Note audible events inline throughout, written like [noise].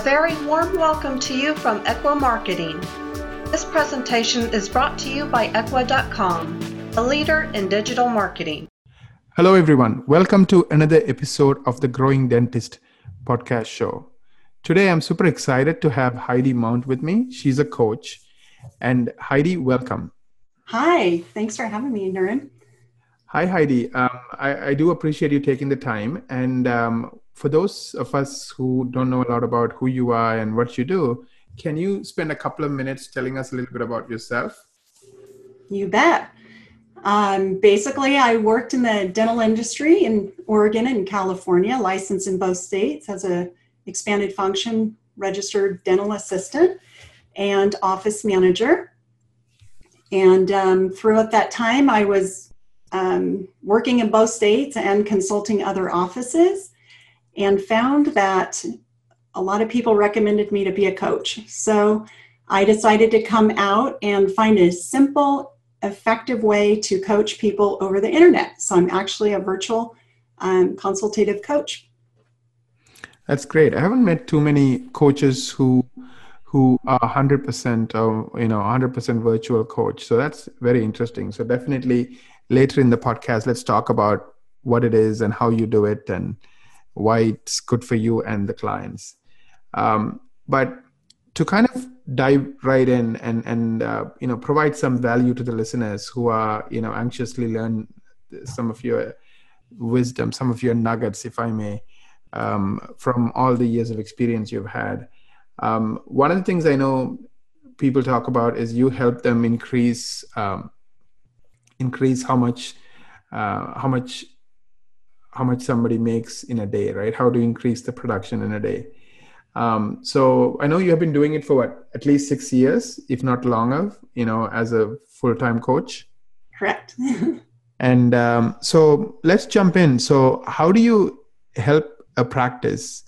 A very warm welcome to you from Ekwa Marketing. This presentation is brought to you by Ekwa.com, a leader in digital marketing. Hello, everyone. Welcome to another episode of the Growing Dentist podcast show. Today, I'm super excited to have Heidi Mount with me. She's a coach. And Heidi, welcome. Hi, thanks for having me, Naren. Hi, Heidi. Um, I, I, do appreciate you taking the time. And um, for those of us who don't know a lot about who you are and what you do, can you spend a couple of minutes telling us a little bit about yourself? You bet. Um, basically, I worked in the dental industry in Oregon and California, licensed in both states as a expanded function registered dental assistant and office manager. And um, throughout that time, I was um, working in both states and consulting other offices and found that a lot of people recommended me to be a coach. So I decided to come out and find a simple, effective way to coach people over the internet. So I'm actually a virtual um, consultative coach. That's great. I haven't met too many coaches who who are 100% or you know 100% virtual coach. So that's very interesting. So definitely later in the podcast let's talk about what it is and how you do it and why it's good for you and the clients. Um, but to kind of dive right in and and uh, you know provide some value to the listeners who are you know anxiously learn some of your wisdom, some of your nuggets, if I may, um, from all the years of experience you've had. Um, one of the things I know people talk about is you help them increase um, increase how much uh, how much how much somebody makes in a day, right? How to increase the production in a day. Um, so I know you have been doing it for what at least six years, if not longer. You know, as a full-time coach. Correct. [laughs] and um, so let's jump in. So how do you help a practice?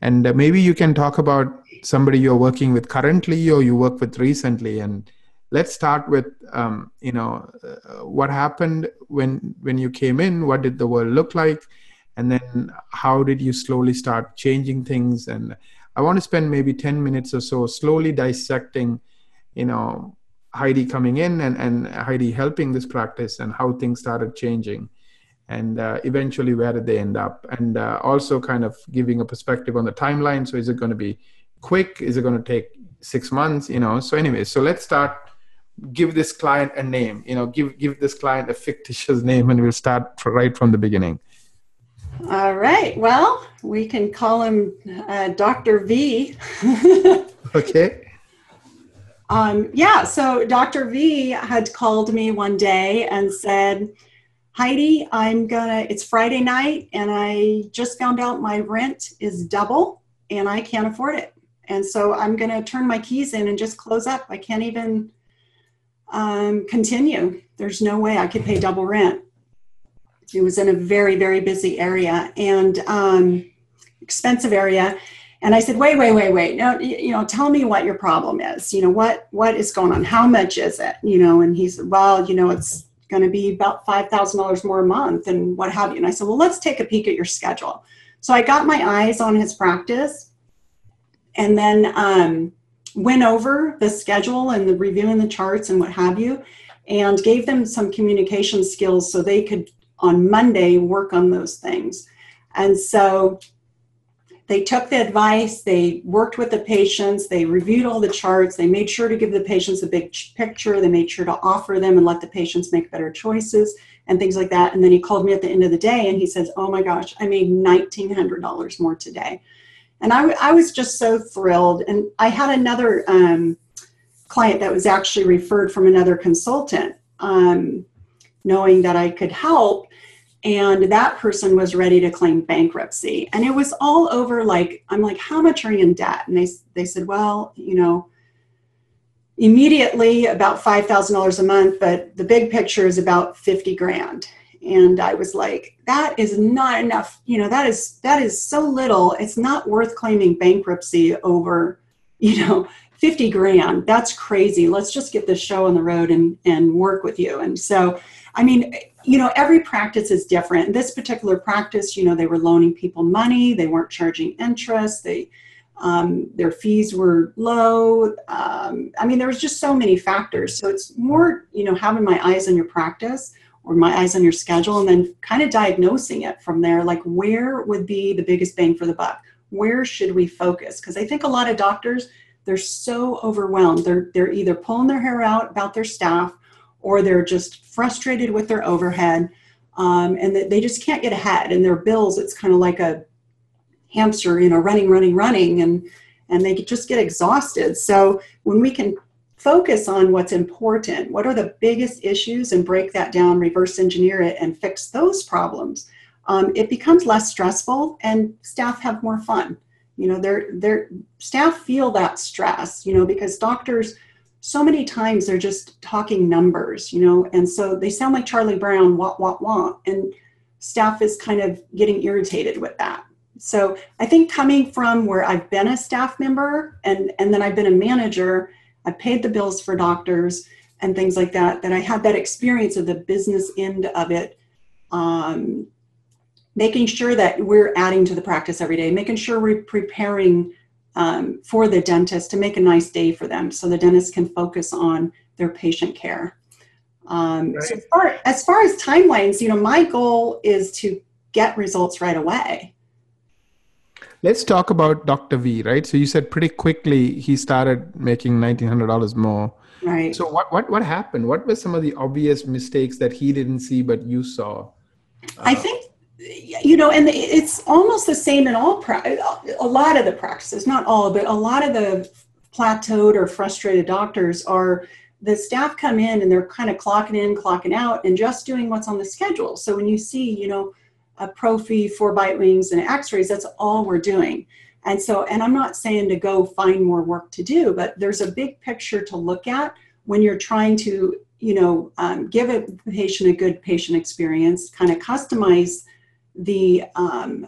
And uh, maybe you can talk about somebody you're working with currently or you work with recently and let's start with um, you know uh, what happened when when you came in what did the world look like and then how did you slowly start changing things? And i want to spend maybe 10 minutes or so slowly dissecting you know heidi coming in and, and heidi helping this practice and how things started changing and uh, eventually where did they end up? And uh, also kind of giving a perspective on the timeline. So is it going to be quick? Is it going to take six months? You know so anyway so let's start give this client a name you know give give this client a fictitious name and we'll start right from the beginning. All right. Well we can call him uh, dr v. [laughs] Okay. Um, yeah so dr v had called me one day and said heidi i'm gonna it's friday night and i just found out my rent is double and i can't afford it. And so i'm gonna turn my keys in and just close up. I can't even um, continue. There's no way I could pay double rent. It was in a very, very busy area and um, expensive area. And I said, wait, wait, wait, wait. No, you know, tell me what your problem is. You know, what what is going on? How much is it? You know, and he said, well, you know, it's going to be about five thousand dollars more a month, and what have you. And I said, well, let's take a peek at your schedule. So I got my eyes on his practice, and then um, went over the schedule and the reviewing the charts and what have you, and gave them some communication skills so they could on Monday work on those things. And so they took the advice, they worked with the patients, they reviewed all the charts, they made sure to give the patients a big picture, they made sure to offer them and let the patients make better choices and things like that. And then he called me at the end of the day and he says, Oh my gosh, I made $1,900 more today. And I, I was just so thrilled. And I had another um, client that was actually referred from another consultant, um, knowing that I could help. And that person was ready to claim bankruptcy. And it was all over like, I'm like, how much are you in debt? And they, they said, well, you know, immediately about $5,000 a month, but the big picture is about 50 grand and i was like that is not enough. You know that is that is so little. It's not worth claiming bankruptcy over you know 50 grand. That's crazy. Let's just get this show on the road and and work with you. And so i mean you know every practice is different. This particular practice you know they were loaning people money. They weren't charging interest. They Um, their fees were low. Um, I mean, there was just so many factors. So it's more, you know, having my eyes on your practice or my eyes on your schedule and then kind of diagnosing it from there. Like, where would be the biggest bang for the buck? Where should we focus? Because I think a lot of doctors, they're so overwhelmed. They're, they're either pulling their hair out about their staff or they're just frustrated with their overhead um, and they just can't get ahead. And their bills, it's kind of like a hamster, you know, running, running, running, and and they just get exhausted. So when we can focus on what's important, what are the biggest issues, and break that down, reverse engineer it, and fix those problems, um, it becomes less stressful, and staff have more fun. You know, their their staff feel that stress. You know, because doctors so many times they're just talking numbers, you know, and so they sound like Charlie Brown, what, what, what, and staff is kind of getting irritated with that. So I think coming from where I've been a staff member and, and then I've been a manager, I've paid the bills for doctors and things like that, that I had that experience of the business end of it. Um, making sure that we're adding to the practice every day, making sure we're preparing um, for the dentist to make a nice day for them so the dentist can focus on their patient care. Um, right. So far, as far as timelines, you know, my goal is to get results right away. Let's talk about Dr. V, right? So you said pretty quickly he started making $1,900 more. Right. So what, what, what happened? What were some of the obvious mistakes that he didn't see but you saw? Uh, I think you know, and it's almost the same in all a lot of the practices, not all, but a lot of the plateaued or frustrated doctors are the staff come in and they're kind of clocking in, clocking out, and just doing what's on the schedule. So when you see, you know, a prophy, four bite wings, and X-rays, that's all we're doing. And so, and I'm not saying to go find more work to do, but there's a big picture to look at when you're trying to, you know, um, give a patient a good patient experience, kind of customize the um,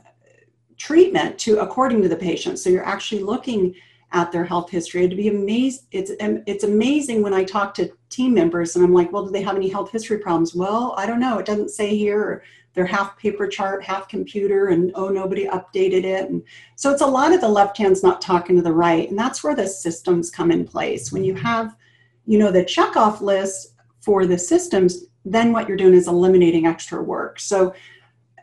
treatment to according to the patient. So you're actually looking at their health history. It'd be amazed, it's it's amazing when I talk to team members and I'm like, well, do they have any health history problems? Well, I don't know. It doesn't say here. They're half paper chart, half computer, and oh, nobody updated it. And so it's a lot of the left hand's not talking to the right, and that's where the systems come in place. When you have, you know, the checkoff list for the systems, then what you're doing is eliminating extra work. So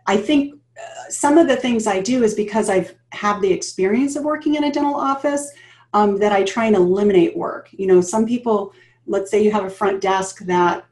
I think uh, some of the things I do is because I've had the experience of working in a dental office um, that I try and eliminate work. You know, some people, let's say you have a front desk that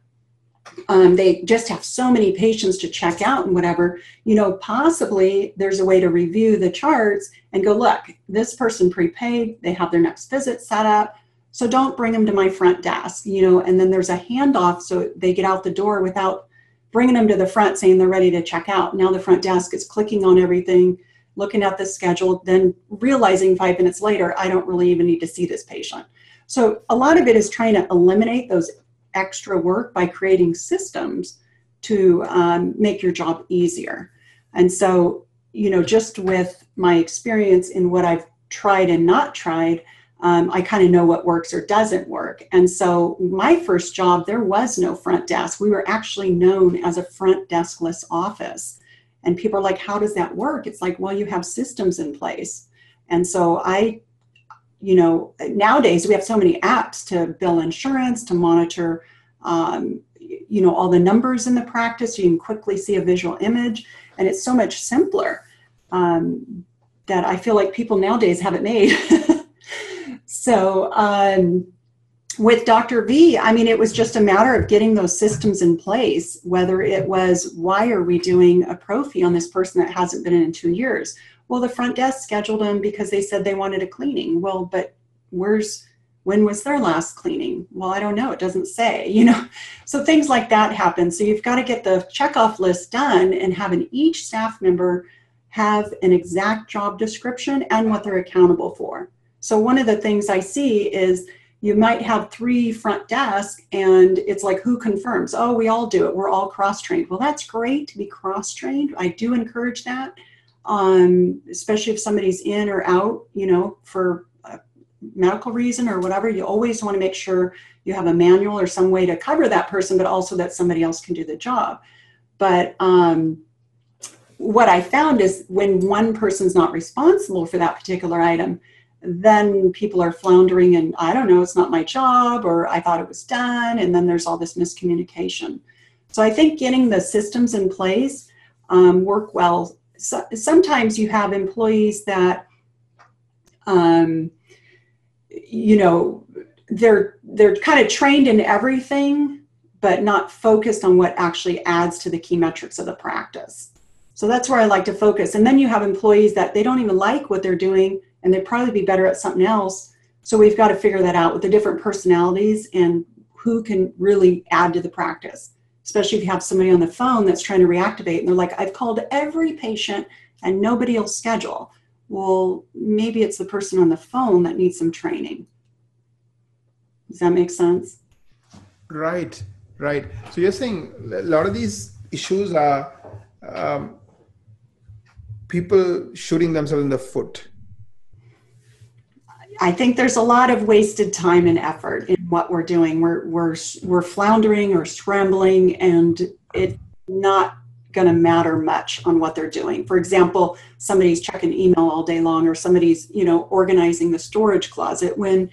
um, they just have so many patients to check out and whatever, you know, possibly there's a way to review the charts and go, look, this person prepaid, they have their next visit set up. So don't bring them to my front desk, you know, and then there's a handoff so they get out the door without bringing them to the front saying they're ready to check out. Now the front desk is clicking on everything, looking at the schedule, then realizing five minutes later, I don't really even need to see this patient. So a lot of it is trying to eliminate those extra work by creating systems to um, make your job easier. And so, you know, just with my experience in what I've tried and not tried, um, I kind of know what works or doesn't work. And so, my first job, there was no front desk. We were actually known as a front deskless office. And people are like, How does that work? It's like, Well, you have systems in place. And so, I, you know, nowadays we have so many apps to bill insurance, to monitor, um, you know, all the numbers in the practice. You can quickly see a visual image, and it's so much simpler um, that I feel like people nowadays have it made. [laughs] So um, with Dr. V, I mean, it was just a matter of getting those systems in place, whether it was, why are we doing a prophy on this person that hasn't been in two years? Well, the front desk scheduled them because they said they wanted a cleaning. Well, but where's, when was their last cleaning? Well, I don't know. It doesn't say, [laughs] you know. So things like that happen. So you've got to get the checkoff list done and having each staff member have an exact job description and what they're accountable for. So one of the things I see is you might have three front desks and it's like who confirms oh we all do it we're all cross-trained well that's great to be cross-trained i do encourage that um, especially if somebody's in or out you know for a medical reason or whatever you always want to make sure you have a manual or some way to cover that person but also that somebody else can do the job but um, what i found is when one person's not responsible for that particular item then people are floundering and I don't know, it's not my job, or I thought it was done, and then there's all this miscommunication. So I think getting the systems in place um, work well. So, sometimes you have employees that, um, you know, they're they're kind of trained in everything, but not focused on what actually adds to the key metrics of the practice. So that's where I like to focus. And then you have employees that they don't even like what they're doing and they'd probably be better at something else. So we've got to figure that out with the different personalities and who can really add to the practice. Especially if you have somebody on the phone that's trying to reactivate and they're like, I've called every patient and nobody will schedule. Well, maybe it's the person on the phone that needs some training. Does that make sense? Right, right. So you're saying a lot of these issues are um, people shooting themselves in the foot I think there's a lot of wasted time and effort in what we're doing. We're we're we're floundering or scrambling, and it's not going to matter much on what they're doing. For example, somebody's checking email all day long, or somebody's you know organizing the storage closet when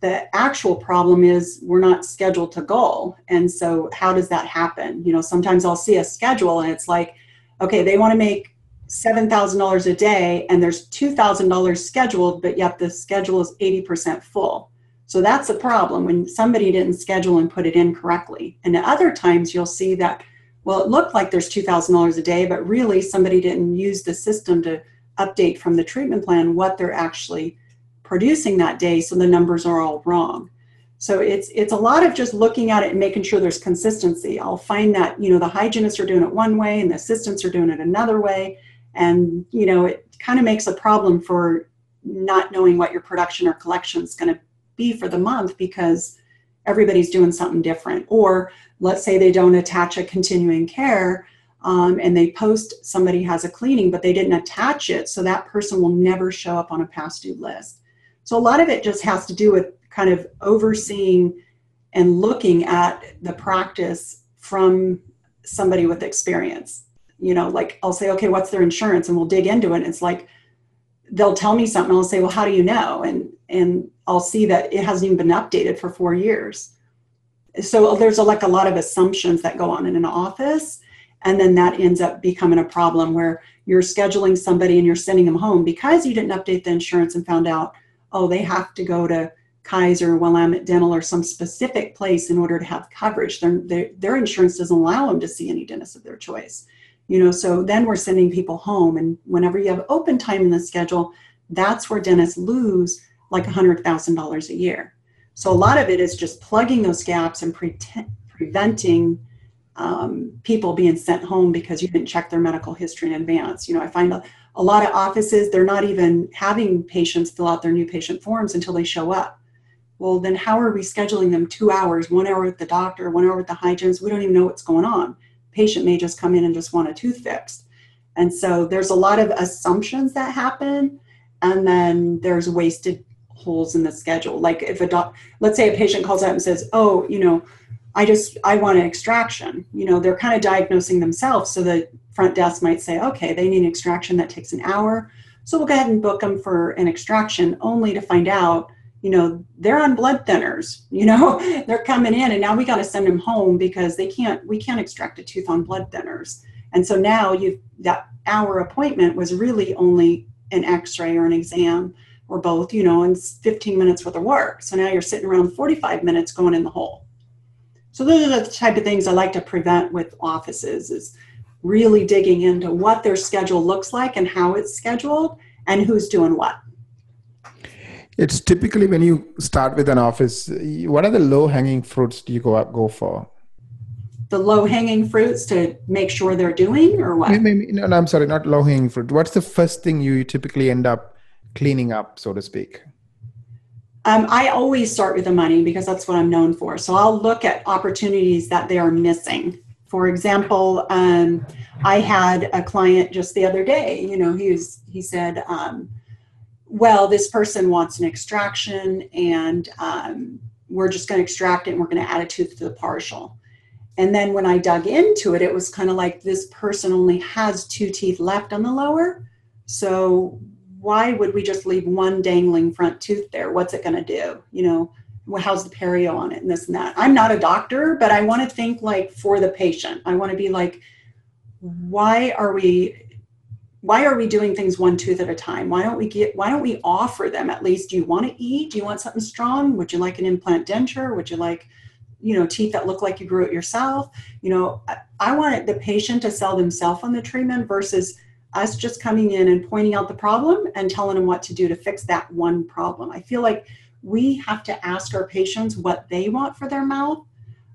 the actual problem is we're not scheduled to go. And so, how does that happen? You know, sometimes I'll see a schedule, and it's like, okay, they want to make $7,000 a day and there's $2,000 scheduled, but yet the schedule is 80% full. So that's a problem when somebody didn't schedule and put it in correctly. And at other times you'll see that, well, it looked like there's $2,000 a day, but really somebody didn't use the system to update from the treatment plan what they're actually producing that day. So the numbers are all wrong. So it's it's a lot of just looking at it and making sure there's consistency. I'll find that you know the hygienists are doing it one way and the assistants are doing it another way, and you know it kind of makes a problem for not knowing what your production or collection is going to be for the month because everybody's doing something different or let's say they don't attach a continuing care um, and they post somebody has a cleaning but they didn't attach it so that person will never show up on a past due list so a lot of it just has to do with kind of overseeing and looking at the practice from somebody with experience you know, like I'll say, okay, what's their insurance? And we'll dig into it. And it's like, they'll tell me something. I'll say, well, how do you know? And, and I'll see that it hasn't even been updated for four years. So there's a, like a lot of assumptions that go on in an office. And then that ends up becoming a problem where you're scheduling somebody and you're sending them home because you didn't update the insurance and found out, oh, they have to go to Kaiser, or Willamette Dental, or some specific place in order to have coverage. Their, Their, their insurance doesn't allow them to see any dentist of their choice you know so then we're sending people home and whenever you have open time in the schedule that's where dentists lose like $100000 a year. So a lot of it is just plugging those gaps and pre- preventing um, people being sent home because you didn't check their medical history in advance. You know i find a, a lot of offices they're not even having patients fill out their new patient forms until they show up. Well then how are we scheduling them two hours one hour with the doctor one hour with the hygienist? We don't even know what's going on patient may just come in and just want a tooth fixed. And so there's a lot of assumptions that happen, and then there's wasted holes in the schedule. Like if a doc, let's say a patient calls out and says, "Oh, you know, I just I want an extraction." You know, they're kind of diagnosing themselves. So the front desk might say, "Okay, they need an extraction that takes an hour." So we'll go ahead and book them for an extraction, only to find out you know they're on blood thinners you know [laughs] they're coming in and now we got to send them home because they can't we can't extract a tooth on blood thinners. And so now you that hour appointment was really only an x-ray or an exam or both you know and 15 minutes worth of work. So now you're sitting around 45 minutes going in the hole. So those are the type of things i like to prevent with offices is really digging into what their schedule looks like and how it's scheduled and who's doing what it's typically when you start with an office, what are the low hanging fruits do you go up, go for? The low hanging fruits to make sure they're doing, or what? Maybe, no, no, I'm sorry, not low hanging fruit. What's the first thing you typically end up cleaning up, so to speak? Um, I always start with the money because that's what I'm known for. So I'll look at opportunities that they are missing. For example, um, I had a client just the other day. You know, he was he said. Um, well, this person wants an extraction and um, we're just going to extract it and we're going to add a tooth to the partial. And then when I dug into it, it was kind of like this person only has two teeth left on the lower. So why would we just leave one dangling front tooth there? What's it going to do? You know, how's the perio on it and this and that. I'm not a doctor, but I want to think like for the patient. I want to be like, why are we why are we doing things one tooth at a time? Why don't we get why don't we offer them at least do you want to eat? Do you want something strong? Would you like an implant denture? Would you like you know teeth that look like you grew it yourself? You know i, I want the patient to sell themselves on the treatment versus us just coming in and pointing out the problem and telling them what to do to fix that one problem. I feel like we have to ask our patients what they want for their mouth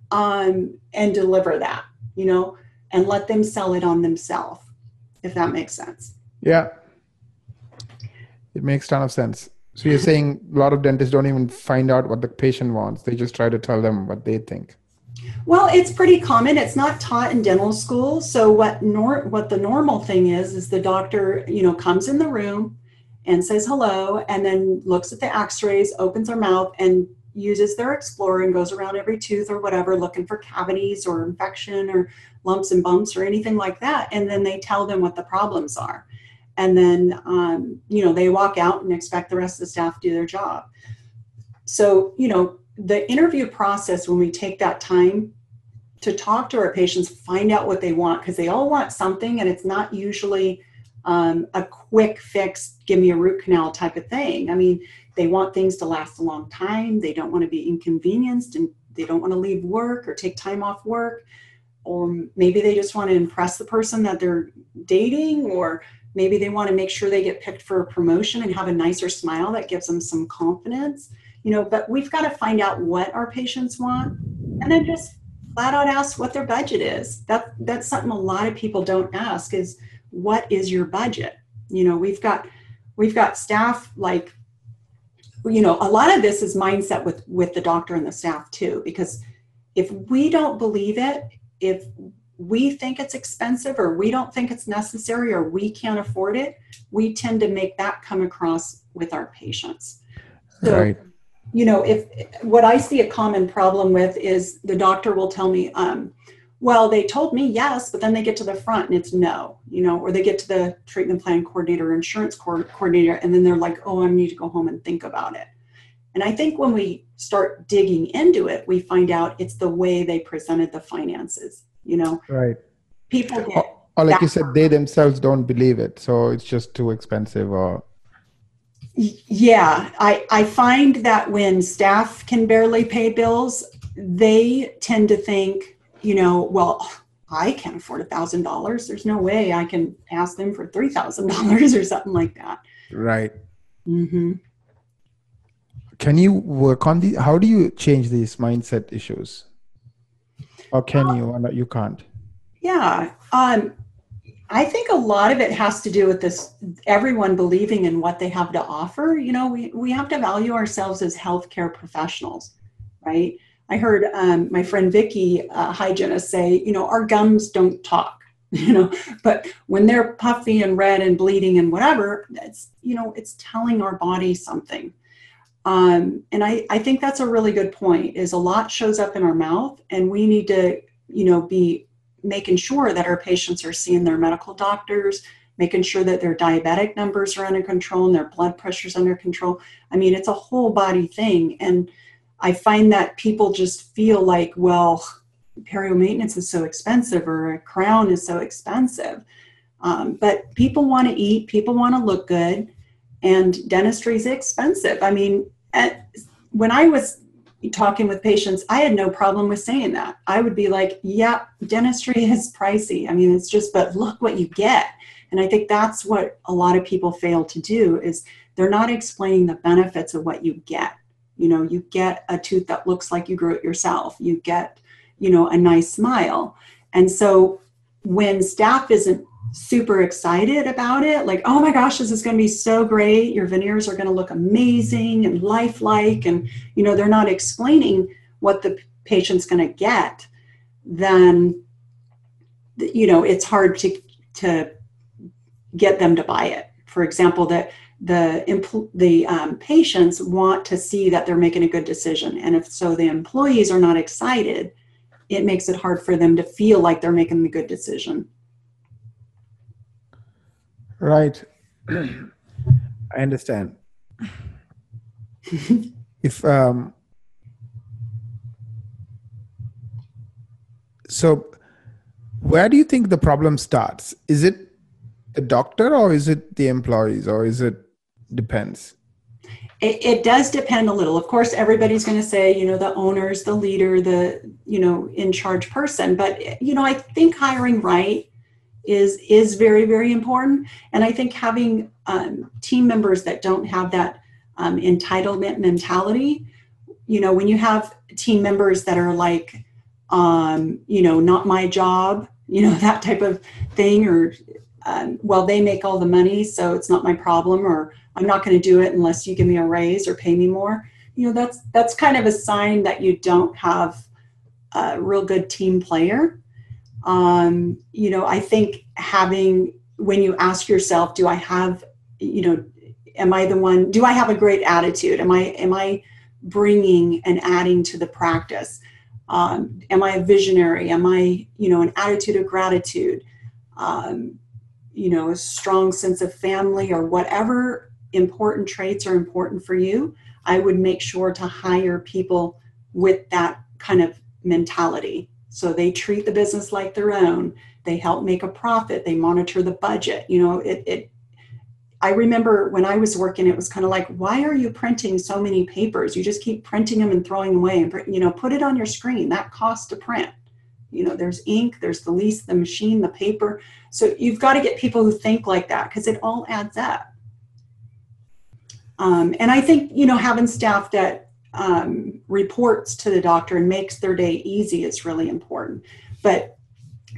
um, and deliver that you know and let them sell it on themselves, if that makes sense. Yeah. It makes ton of sense. So you're saying a lot of dentists don't even find out what the patient wants. They just try to tell them what they think. Well, it's pretty common. It's not taught in dental school. So what nor what the normal thing is is the doctor, you know, comes in the room and says hello and then looks at the x-rays, opens their mouth and uses their explorer and goes around every tooth or whatever looking for cavities or infection or lumps and bumps or anything like that and then they tell them what the problems are. And then um, you know they walk out and expect the rest of the staff to do their job. So you know the interview process when we take that time to talk to our patients find out what they want because they all want something and it's not usually um, a quick fix give me a root canal type of thing. I mean they want things to last a long time. They don't want to be inconvenienced and they don't want to leave work or take time off work. Or maybe they just want to impress the person that they're dating or maybe they want to make sure they get picked for a promotion and have a nicer smile that gives them some confidence. You know but we've got to find out what our patients want and then just flat out ask what their budget is. That that's something a lot of people don't ask is what is your budget? You know we've got we've got staff like you know a lot of this is mindset with with the doctor and the staff too because if we don't believe it if we think it's expensive or we don't think it's necessary or we can't afford it, we tend to make that come across with our patients. So, right. you know, if what I see a common problem with is the doctor will tell me, um, well, they told me yes, but then they get to the front and it's no, you know, or they get to the treatment plan coordinator, insurance co- coordinator, and then they're like, oh, I need to go home and think about it. And I think when we start digging into it, we find out it's the way they presented the finances. You know, right? People get. Or, or like you said, they themselves don't believe it, so it's just too expensive, or. Yeah, I I find that when staff can barely pay bills, they tend to think, you know, well, I can't afford a thousand dollars. There's no way I can ask them for three thousand dollars or something like that. Right. Mm-hmm can you work on the how do you change these mindset issues or can you or not, you can't yeah um, i think a lot of it has to do with this everyone believing in what they have to offer you know we, we have to value ourselves as healthcare professionals right i heard um, my friend vicki uh, hygienist say you know our gums don't talk [laughs] you know but when they're puffy and red and bleeding and whatever it's you know it's telling our body something um, and I, I think that's a really good point is a lot shows up in our mouth and we need to, you know, be making sure that our patients are seeing their medical doctors, making sure that their diabetic numbers are under control and their blood pressure's under control. I mean, it's a whole body thing. And I find that people just feel like, well, perio maintenance is so expensive or a crown is so expensive. Um, but people want to eat, people want to look good, and dentistry is expensive. I mean, when I was talking with patients, I had no problem with saying that. I would be like, yeah, dentistry [laughs] is pricey. I mean, it's just, but look what you get. And I think that's what a lot of people fail to do is they're not explaining the benefits of what you get. You know, you get a tooth that looks like you grew it yourself. You get, you know, a nice smile. And so when staff isn't super excited about it like oh my gosh this is going to be so great your veneers are going to look amazing and lifelike and you know they're not explaining what the patient's going to get then you know it's hard to to get them to buy it for example that the the um, patients want to see that they're making a good decision and if so the employees are not excited it makes it hard for them to feel like they're making the good decision Right. [clears throat] I understand. [laughs] if um, so, where do you think the problem starts? Is it the doctor, or is it the employees, or is it depends? It, it does depend a little. Of course, everybody's going to say, you know, the owners, the leader, the you know, in charge person. But you know, I think hiring right is is very very important and i think having um, team members that don't have that um, entitlement mentality you know when you have team members that are like um, you know not my job you know [laughs] that type of thing or um, well they make all the money so it's not my problem or i'm not going to do it unless you give me a raise or pay me more. You know that's that's kind of a sign that you don't have a real good team player. Um, you know i think having when you ask yourself do i have you know am i the one do i have a great attitude? Am i am i bringing and adding to the practice? Um, am i a visionary? Am i you know an attitude of gratitude? Um, you know a strong sense of family or whatever important traits are important for you i would make sure to hire people with that kind of mentality so they treat the business like their own. They help make a profit. They monitor the budget. You know, it, it I remember when I was working, it was kind of like, why are you printing so many papers? You just keep printing them and throwing them away and, you know, put it on your screen. That costs to print. You know, there's ink, there's the lease, the machine, the paper. So you've got to get people who think like that because it all adds up. Um, and I think, you know, having staff that um, reports to the doctor and makes their day easy is really important. But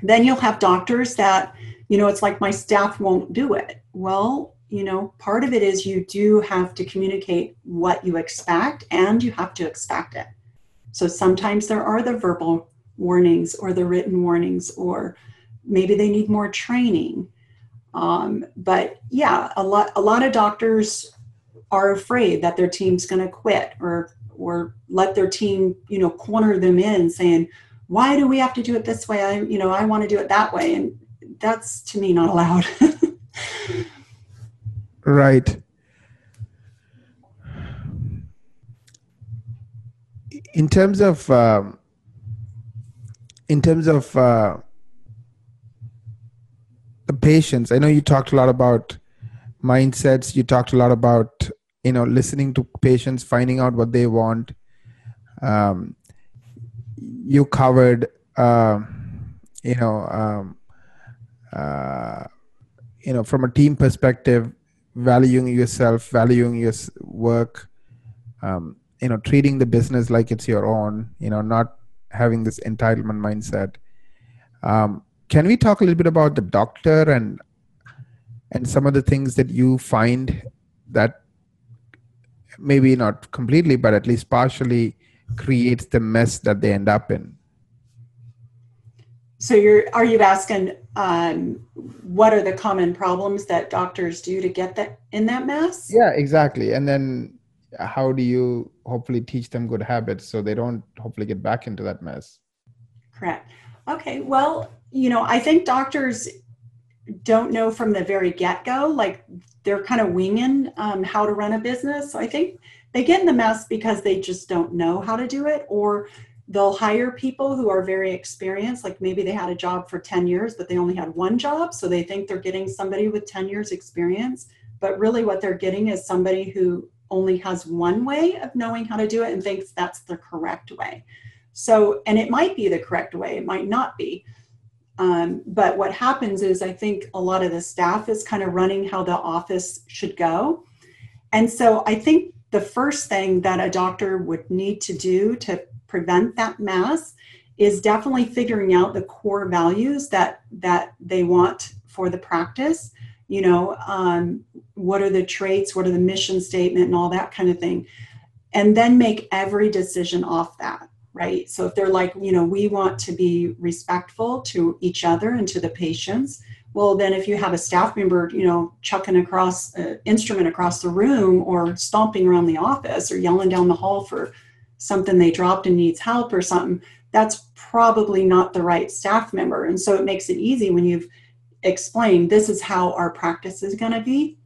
then you'll have doctors that, you know, it's like my staff won't do it. Well, you know, part of it is you do have to communicate what you expect and you have to expect it. So sometimes there are the verbal warnings or the written warnings, or maybe they need more training. Um, but yeah, a lot a lot of doctors are afraid that their team's going to quit or or let their team you know corner them in saying why do we have to do it this way? I you know i want to do it that way. And that's to me not allowed. [laughs] Right. In terms of um, in terms of uh, the patients i know you talked a lot about mindsets you talked a lot about you know listening to patients finding out what they want. Um, you covered uh, you know um, uh, you know from a team perspective valuing yourself valuing your work um, you know treating the business like it's your own you know not having this entitlement mindset. Um, can we talk a little bit about the doctor and and some of the things that you find that maybe not completely, but at least partially creates the mess that they end up in. So you're are you asking um, what are the common problems that doctors do to get that in that mess? Yeah, exactly. And then how do you hopefully teach them good habits so they don't hopefully get back into that mess? Correct. Okay. Well, you know, I think doctors don't know from the very get go. Like they're kind of winging um, how to run a business. So I think they get in the mess because they just don't know how to do it, or they'll hire people who are very experienced. Like maybe they had a job for 10 years, but they only had one job. So they think they're getting somebody with 10 years experience. But really, what they're getting is somebody who only has one way of knowing how to do it and thinks that's the correct way. So, and it might be the correct way, it might not be. Um, but what happens is, I think a lot of the staff is kind of running how the office should go. And so I think the first thing that a doctor would need to do to prevent that mess is definitely figuring out the core values that that they want for the practice. You know um, what are the traits what are the mission statement and all that kind of thing. And then make every decision off that right? So if they're like, you know, we want to be respectful to each other and to the patients, well, then if you have a staff member, you know, chucking across an instrument across the room or stomping around the office or yelling down the hall for something they dropped and needs help or something, that's probably not the right staff member. And so it makes it easy when you've explained this is how our practice is going to be.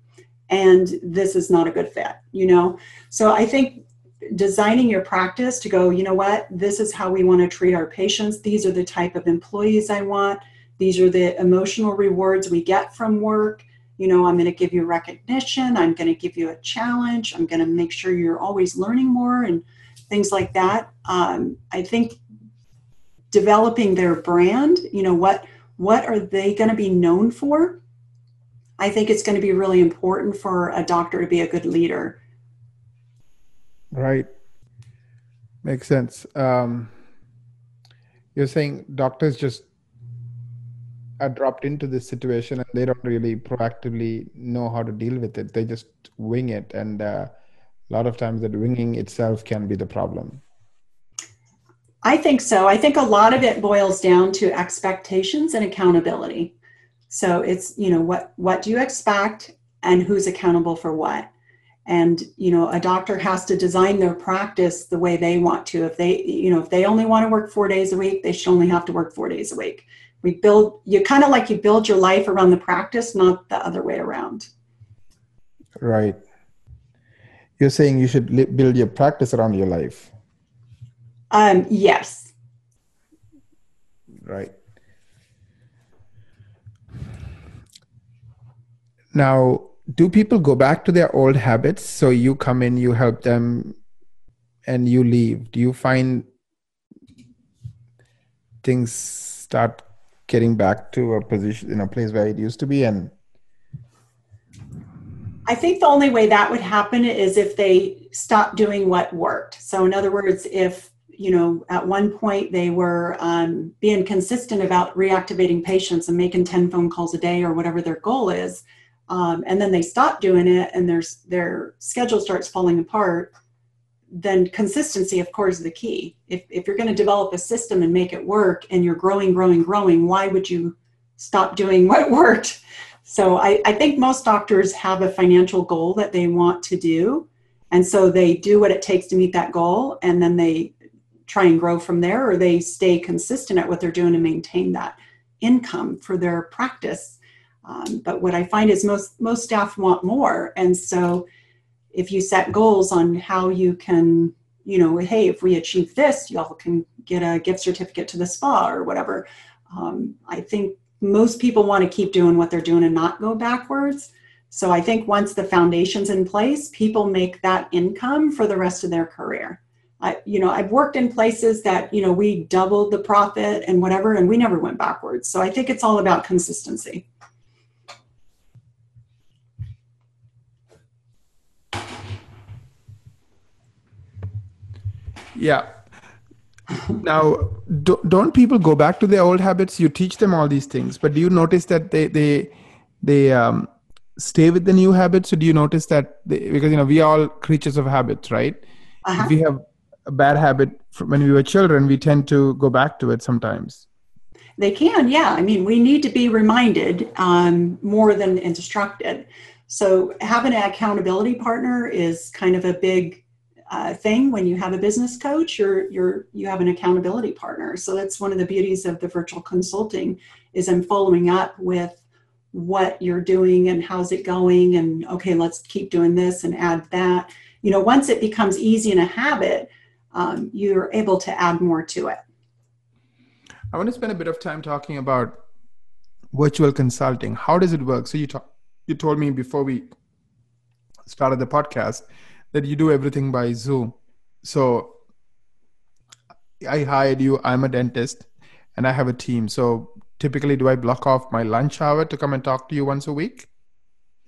and this is not a good fit, you know? So I think designing your practice to go, you know what, this is how we want to treat our patients. These are the type of employees I want. These are the emotional rewards we get from work. You know, I'm going to give you recognition. I'm going to give you a challenge. I'm going to make sure you're always learning more and things like that. Um, I think developing their brand, you know, what what are they going to be known for? I think it's going to be really important for a doctor to be a good leader. Right. Makes sense. Um, you're saying doctors just are dropped into this situation and they don't really proactively know how to deal with it. They just wing it. And uh, a lot of times that winging itself can be the problem. I think so. I think a lot of it boils down to expectations and accountability. So it's, you know, what what do you expect and who's accountable for what? And, you know, a doctor has to design their practice the way they want to. If they, you know, if they only want to work 4 days a week, they should only have to work 4 days a week. We build you kind of like you build your life around the practice, not the other way around. Right. You're saying you should build your practice around your life. Um, yes. Right. Now, do people go back to their old habits? So you come in, you help them, and you leave. Do you find things start getting back to a position in a place where it used to be? And I think the only way that would happen is if they stop doing what worked. So, in other words, if you know, at one point they were um, being consistent about reactivating patients and making 10 phone calls a day or whatever their goal is, um, and then they stop doing it and their their schedule starts falling apart then consistency of course is the key. If, if you're going to develop a system and make it work and you're growing growing growing why would you stop doing [laughs] what worked? So I, I think most doctors have a financial goal that they want to do. And so they do what it takes to meet that goal and then they try and grow from there or they stay consistent at what they're doing to maintain that income for their practice um, but what I find is most most staff want more, and so if you set goals on how you can, you know, hey, if we achieve this, y'all can get a gift certificate to the spa or whatever. Um, I think most people want to keep doing what they're doing and not go backwards. So I think once the foundation's in place, people make that income for the rest of their career. I, you know, I've worked in places that, you know, we doubled the profit and whatever, and we never went backwards. So I think it's all about consistency. Yeah. now, do, don't people go back to their old habits? You teach them all these things, but do you notice that they they they um, stay with the new habits? So do you notice that they, because you know we are all creatures of habits, right? Uh-huh. If we have a bad habit from when we were children, we tend to go back to it sometimes. They can, yeah. I mean, we need to be reminded um, more than instructed. So having an accountability partner is kind of a big uh, thing when you have a business coach you're you're you have an accountability partner. So that's one of the beauties of the virtual consulting is i'm following up with what you're doing and how's it going and okay let's keep doing this and add that. You know once it becomes easy and a habit um, you're able to add more to it. I want to spend a bit of time talking about virtual consulting. How does it work? So you talk you told me before we started the podcast that you do everything by Zoom. So I hired you, I'm a dentist, and I have a team. So typically, do I block off my lunch hour to come and talk to you once a week?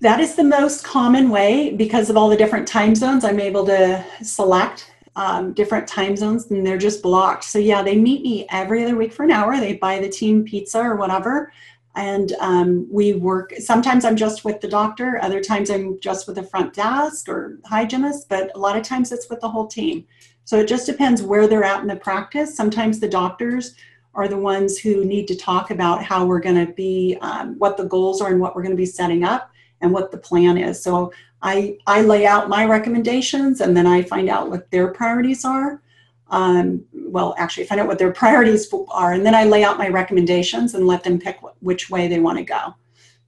That is the most common way because of all the different time zones. I'm able to select um, different time zones and they're just blocked. So, yeah, they meet me every other week for an hour. They buy the team pizza or whatever and um, we work sometimes i'm just with the doctor other times i'm just with the front desk or hygienist but a lot of times it's with the whole team. So it just depends where they're at in the practice. Sometimes the doctors are the ones who need to talk about how we're going to be um, what the goals are and what we're going to be setting up and what the plan is. So i i lay out my recommendations and then i find out what their priorities are um, well, actually find out what their priorities are, and then I lay out my recommendations and let them pick which way they want to go.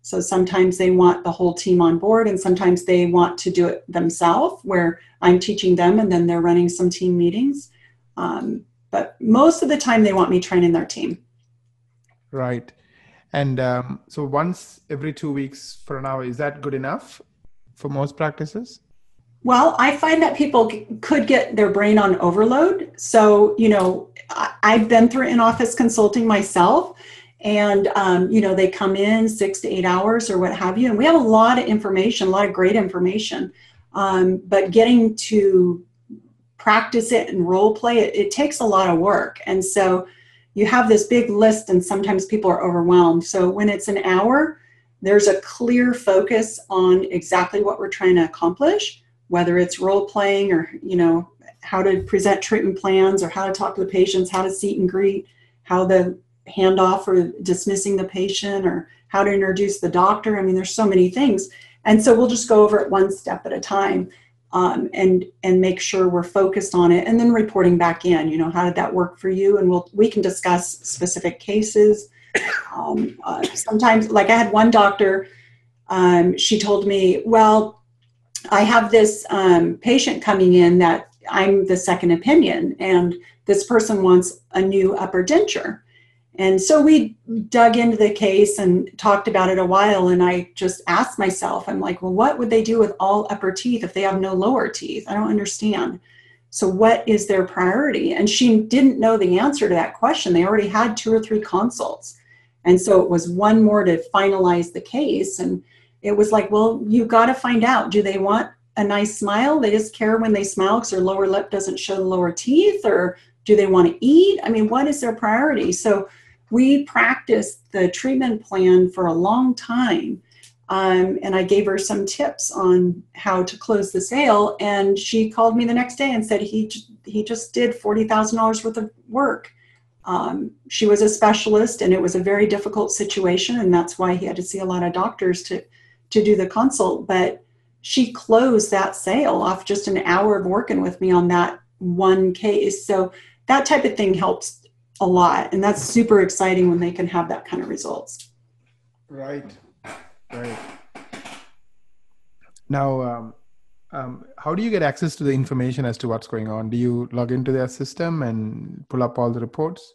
So sometimes they want the whole team on board, and sometimes they want to do it themselves, where I'm teaching them and then they're running some team meetings. Um, but most of the time, they want me training their team. Right. And um, so once every two weeks for an hour, is that good enough for most practices? Well, I find that people could get their brain on overload. So, you know, I've been through in office consulting myself, and, um, you know, they come in six to eight hours or what have you. And we have a lot of information, a lot of great information. Um, but getting to practice it and role play it, it takes a lot of work. And so you have this big list, and sometimes people are overwhelmed. So when it's an hour, there's a clear focus on exactly what we're trying to accomplish whether it's role playing or you know how to present treatment plans or how to talk to the patients how to seat and greet how the handoff or dismissing the patient or how to introduce the doctor. I mean there's so many things. And so we'll just go over it one step at a time um, and and make sure we're focused on it and then reporting back in you know how did that work for you? And we'll we can discuss specific cases. Um, uh, sometimes like i had one doctor um, she told me well I have this um, patient coming in that I'm the second opinion, and this person wants a new upper denture. And so we dug into the case and talked about it a while. And I just asked myself, I'm like, well, what would they do with all upper teeth if they have no lower teeth? I don't understand. So, what is their priority? And she didn't know the answer to that question. They already had two or three consults. And so it was one more to finalize the case. And it was like, well, you got to find out do they want a nice smile? They just care when they smile because their lower lip doesn't show the lower teeth, or do they want to eat? I mean, what is their priority? So we practiced the treatment plan for a long time. Um, and I gave her some tips on how to close the sale. And she called me the next day and said he he just did forty thousand dollars worth of work. Um, she was a specialist, and it was a very difficult situation, and that's why he had to see a lot of doctors to to do the consult, but she closed that sale off just an hour of working with me on that one case. So that type of thing helps a lot. And that's super exciting when they can have that kind of results. Right. Right. Now, um, um, how do you get access to the information as to what's going on? Do you log into their system and pull up all the reports?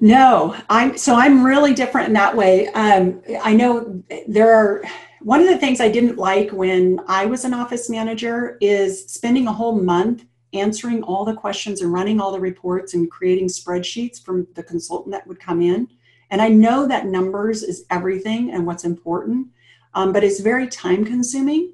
No, I'm so I'm really different in that way. Um, I know there are one of the things I didn't like when I was an office manager is spending a whole month answering all the questions and running all the reports and creating spreadsheets from the consultant that would come in. And I know that numbers is everything and what's important, um, but it's very time consuming.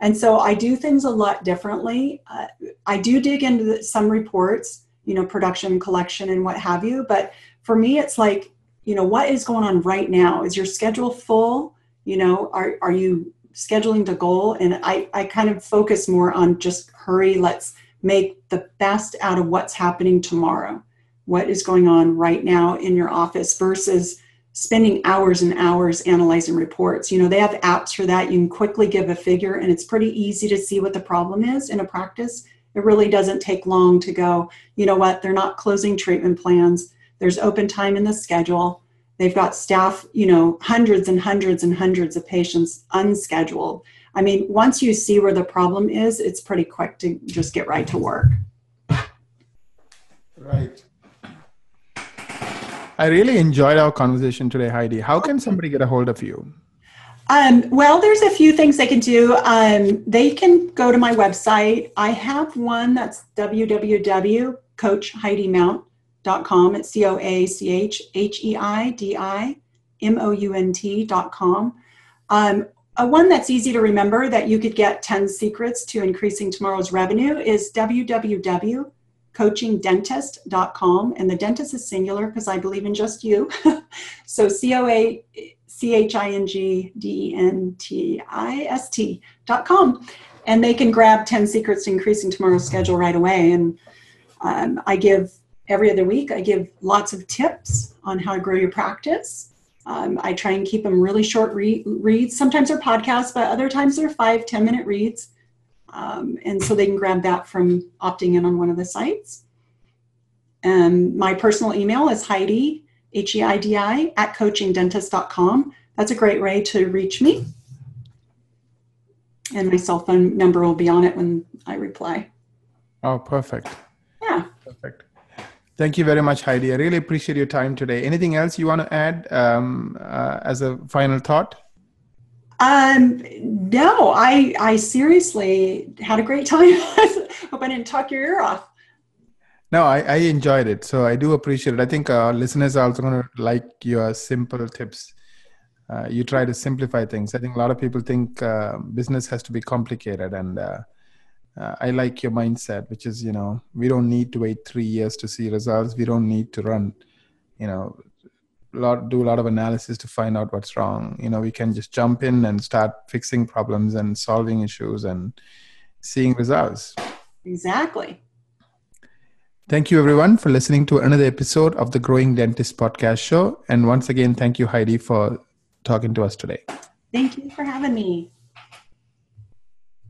And so I do things a lot differently. Uh, I do dig into the, some reports, you know, production, collection, and what have you. But for me, it's like, you know, what is going on right now? Is your schedule full? You know are, are you scheduling to goal? And I, I kind of focus more on just hurry let's make the best out of what's happening tomorrow. What is going on right now in your office versus spending hours and hours analyzing reports. You know they have apps for that. You can quickly give a figure and it's pretty easy to see what the problem is in a practice. It really doesn't take long to go you know what they're not closing treatment plans. There's open time in the schedule They've got staff, you know, hundreds and hundreds and hundreds of patients unscheduled. I mean, once you see where the problem is, it's pretty quick to just get right to work. Right. I really enjoyed our conversation today, Heidi. How can somebody get a hold of you? Um, well, there's a few things they can do. Um, they can go to my website. I have one that's www.coachheidimount.com com. It's C O A C H H E I D I M O U N T dot com. Um, a one that's easy to remember that you could get 10 secrets to increasing tomorrow's revenue is www.coachingdentist.com. And the dentist is singular because I believe in just you. [laughs] so C O A C H I N G D E N T I S T dot com. And they can grab 10 secrets to increasing tomorrow's schedule right away. And um, I give every other week, I give lots of tips on how to grow your practice. Um, I try and keep them really short re- reads. Sometimes they're podcasts, but other times they're five, 10 minute reads. Um, and so they can grab that from opting in on one of the sites. And my personal email is Heidi, H E I D I, at coachingdentist.com. that's a great way to reach me. And my cell phone number will be on it when I reply. Oh, perfect. Thank you very much, Heidi. I really appreciate your time today. Anything else you want to add um, uh, as a final thought? Um, no, I I seriously had a great [laughs] time. Hope I didn't talk your ear off. No, I, I enjoyed it. So I do appreciate it. I think our listeners are also going to like your simple tips. Uh, you try to simplify things. I think a lot of people think uh, business has to be complicated, and uh, uh I like your mindset, which is you know we don't need to wait three years to see results. We don't need to run, you know, lot do a lot of analysis to find out what's wrong. You know we can just jump in and start fixing problems and solving issues and seeing results. Exactly. Thank you everyone for listening to another episode of the growing dentist podcast show. And once again thank you heidi for talking to us today. Thank you for having me